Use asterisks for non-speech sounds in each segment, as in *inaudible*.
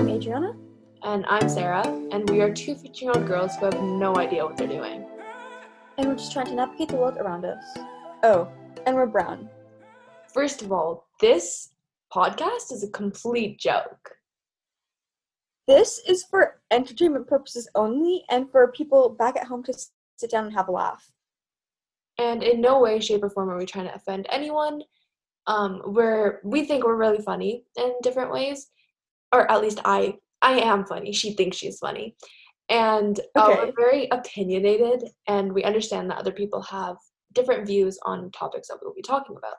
I'm Adriana. And I'm Sara, and we are two 15 year old girls who have no idea what they're doing. And we're just trying to navigate the world around us. Oh, and we're brown. First of all, this podcast is a complete joke. This is for entertainment purposes only and for people back at home to sit down and have a laugh. And in no way, shape, or form are we trying to offend anyone. Um, we're we think we're really funny in different ways, or at least I I am funny. She thinks she's funny, and uh, Okay. we're very opinionated, and we understand that other people have different views on topics that we'll be talking about.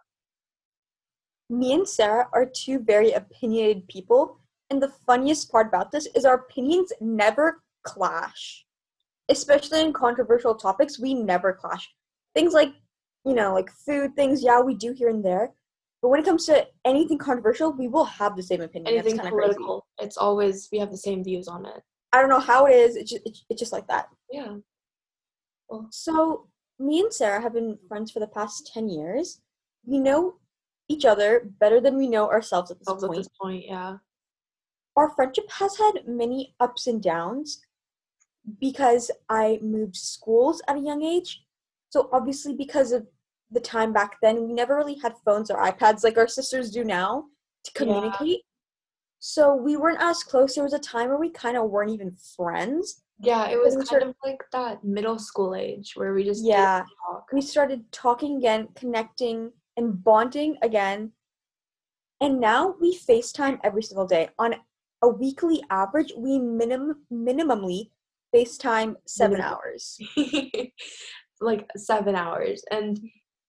Me and Sara are two very opinionated people, and the funniest part about this is our opinions never clash. Especially in controversial topics, we never clash. Things like, you know, like food things, yeah, we do here and there. But when it comes to anything controversial, we will have the same opinion. Anything kinda crazy. it's always we have the same views on it. I don't know how it is. It's just, it's, just like that. Yeah. So, me and Sara have been friends for the past 10 years. We know each other better than we know ourselves at this At point. this point, yeah. Our friendship has had many ups and downs because I moved schools at a young age. So, obviously, because of the time back then, we never really had phones or iPads like our sisters do now to communicate. Yeah. So, we weren't as close. There was a time where we kind of weren't even friends. Yeah, it was kind sort- of like that middle school age where we just Yeah. talk. we started talking again, connecting, and bonding again. And now we FaceTime every single day. On a weekly average, we minim- minimally FaceTime seven hours. *laughs* like seven hours, and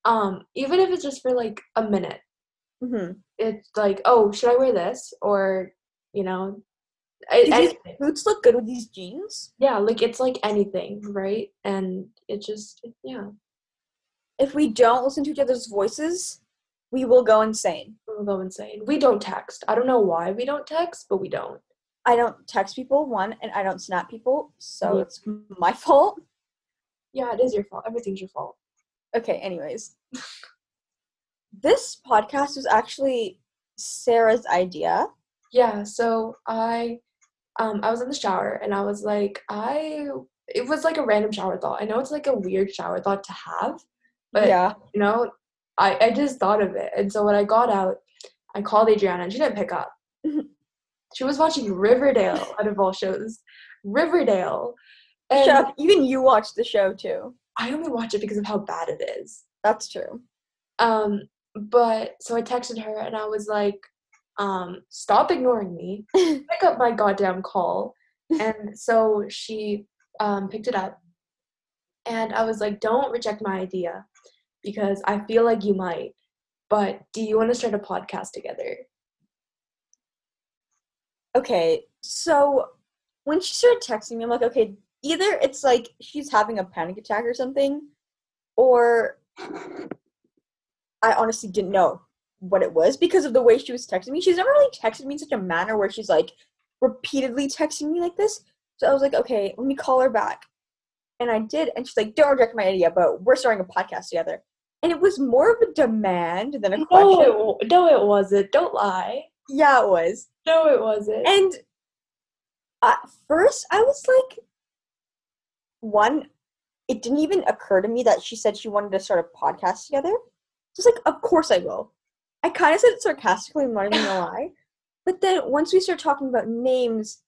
um, even if it's just for like a minute, hmm it's like, oh, should I wear this or you know, a- Do these boots look good with these jeans? yeah, like it's like anything, right? And it just yeah, If we don't listen to each other's voices, we will go insane. we'll go insane. We don't text. I don't know why we don't text, but we don't. I don't text people, one, and I don't snap people, so Yeah. it's my fault. Yeah, it is your fault. Everything's your fault. Okay, anyways. this podcast was actually Sara's idea. Yeah, so I um I was in the shower and I was like I it was like a random shower thought. I know it's like a weird shower thought to have, but yeah. you know, I I just thought of it. And so when I got out, I called Adriana and she didn't pick up. *laughs* she was watching Riverdale out of all shows. Riverdale. And Shut up. Even you watched the show too. I only watch it because of how bad it is. That's true. Um, but so I texted her and I was like, um, stop ignoring me. *laughs* Pick up my goddamn call. And so she um, picked it up. And I was like, don't reject my idea because I feel like you might. But do you want to start a podcast together? Okay, so when she started texting me, I'm like, okay, either it's like she's having a panic attack or something, or I honestly didn't know what it was because of the way she was texting me. She's never really texted me in such a manner where she's like repeatedly texting me like this. So I was like, okay, let me call her back. And I did, and she's like, don't reject my idea, but we're starting a podcast together. And it was more of a demand than a question. No, it, no, it wasn't. Don't lie. Yeah, it was. No, it wasn't. And at first, I was like, one, it didn't even occur to me that she said she wanted to start a podcast together. Just like, of course I will. I kind of said it sarcastically, I'm not even gonna lie. But then once we start talking about names,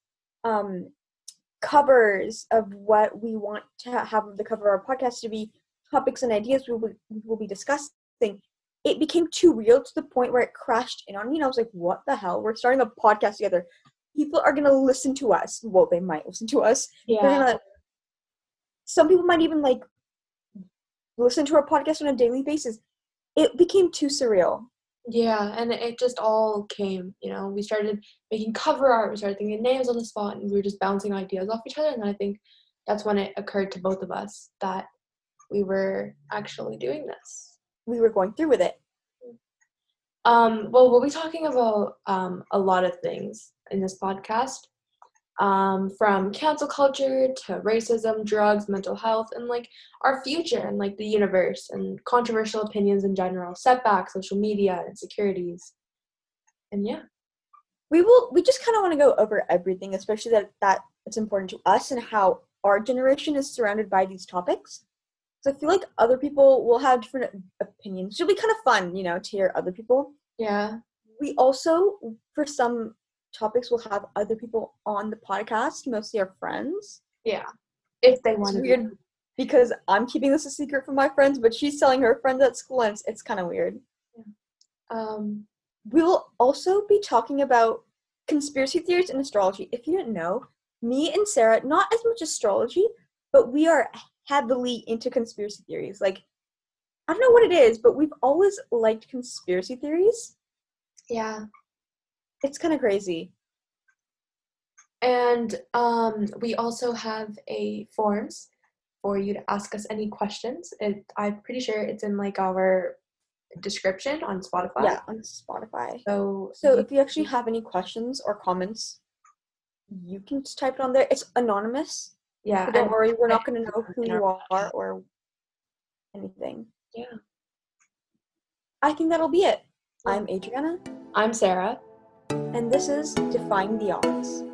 um, covers of what we want to have the cover of our podcast to be, topics and ideas we will, we will be discussing, it became too real to the point where it crashed in on me, and I was like, "What the hell? We're starting a podcast together. People are gonna listen to us. Well, they might listen to us. They're yeah. gonna. Some people might even like listen to our podcast on a daily basis. It became too surreal. Yeah, and it just all came, you know, we started making cover art, we started thinking names on the spot, and we were just bouncing ideas off each other. And I think that's when it occurred to both of us that we were actually doing this. We were going through with it. Um, well, we'll be talking about um, a lot of things in this podcast, um, from cancel culture to racism, drugs, mental health, and like our future and like the universe and controversial opinions in general, setbacks, social media, insecurities, and yeah. we will we just kind of want to go over everything especially that that it's important to us and how our generation is surrounded by these topics so i feel like other people will have different opinions it'll be kind of fun you know to hear other people Yeah. we also for some topics will have other people on the podcast mostly our friends Yeah. If they want to. weird because i'm keeping this a secret from my friends but she's telling her friends at school and it's, it's kind of weird Um. we will also be talking about conspiracy theories and astrology. If you didn't know, me and Sara, not as much astrology, but we are heavily into conspiracy theories. Like, I don't know what it is, but we've always liked conspiracy theories. Yeah. It's kind of crazy. And um, we also have a forms for you to ask us any questions. It, I'm pretty sure it's in like our description on Spotify. Yeah, on Spotify. So So if you actually have any questions or comments, you can just type it on there. It's anonymous. yeah, So don't worry, we're not going to know who you are or anything. Yeah. I think that'll be it. I'm Adriana. I'm Sara. And this is Defying the Odds.